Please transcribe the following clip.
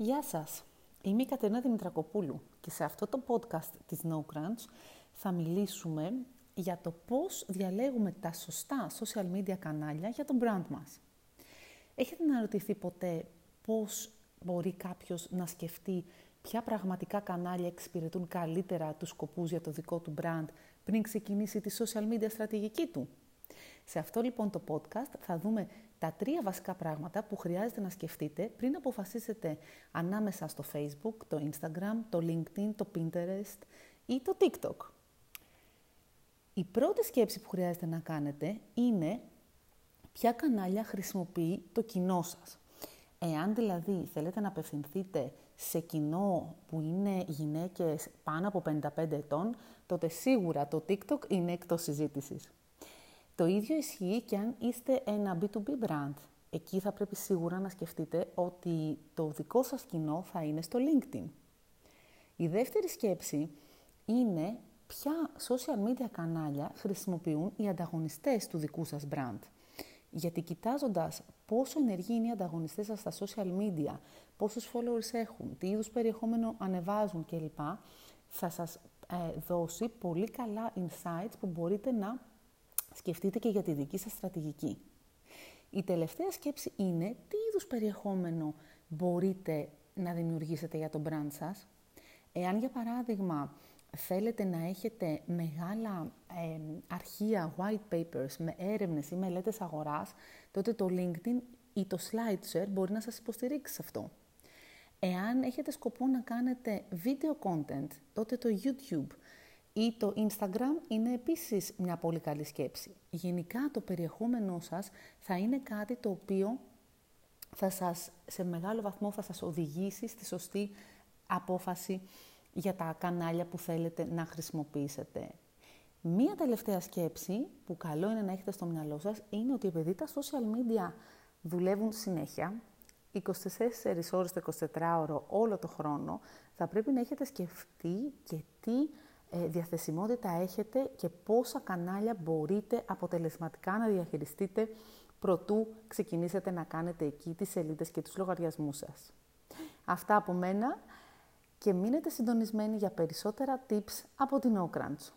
Γεια σας! Είμαι η Κατερίνα Δημητρακοπούλου και σε αυτό το podcast της No Crunch θα μιλήσουμε για το πώς διαλέγουμε τα σωστά social media κανάλια για το brand μας. Έχετε να ρωτηθεί ποτέ πώς μπορεί κάποιος να σκεφτεί ποια πραγματικά κανάλια εξυπηρετούν καλύτερα τους σκοπούς για το δικό του brand πριν ξεκινήσει τη social media στρατηγική του; Σε αυτό λοιπόν το podcast θα δούμε τα τρία βασικά πράγματα που χρειάζεται να σκεφτείτε πριν αποφασίσετε ανάμεσα στο Facebook, το Instagram, το LinkedIn, το Pinterest ή το TikTok. Η πρώτη σκέψη που χρειάζεται να κάνετε είναι ποια κανάλια χρησιμοποιεί το κοινό σας. Εάν δηλαδή θέλετε να απευθυνθείτε σε κοινό που είναι γυναίκες πάνω από 55 ετών, τότε σίγουρα το TikTok είναι εκτός συζήτησης. Το ίδιο ισχύει και αν είστε ένα B2B brand. Εκεί θα πρέπει σίγουρα να σκεφτείτε ότι το δικό σας κοινό θα είναι στο LinkedIn. Η δεύτερη σκέψη είναι ποια social media κανάλια χρησιμοποιούν οι ανταγωνιστές του δικού σας brand. Γιατί κοιτάζοντας πόσο ενεργοί είναι οι ανταγωνιστές σας στα social media, πόσους followers έχουν, τι είδους περιεχόμενο ανεβάζουν κλπ, θα σας ε, δώσει πολύ καλά insights που μπορείτε να σκεφτείτε και για τη δική σας στρατηγική. Η τελευταία σκέψη είναι τι είδους περιεχόμενο μπορείτε να δημιουργήσετε για το brand σας. Εάν για παράδειγμα θέλετε να έχετε μεγάλα ε, αρχεία, white papers με έρευνες ή μελέτες αγοράς, τότε το LinkedIn ή το SlideShare μπορεί να σας υποστηρίξει σε αυτό. Εάν έχετε σκοπό να κάνετε video content, τότε το YouTube ή το Instagram είναι επίσης μια πολύ καλή σκέψη. Γενικά το περιεχόμενό σας θα είναι κάτι το οποίο θα σας, σε μεγάλο βαθμό θα σας οδηγήσει στη σωστή απόφαση για τα κανάλια που θέλετε να χρησιμοποιήσετε. Μία τελευταία σκέψη που καλό είναι να έχετε στο μυαλό σας είναι ότι επειδή τα social media δουλεύουν συνέχεια, 24 ώρες το 24ωρο όλο το χρόνο, θα πρέπει να έχετε σκεφτεί και τι ε, διαθεσιμότητα έχετε και πόσα κανάλια μπορείτε αποτελεσματικά να διαχειριστείτε προτού ξεκινήσετε να κάνετε εκεί τις σελίδες και τους λογαριασμούς σας. Αυτά από μένα και μείνετε συντονισμένοι για περισσότερα tips από την Ocrunch.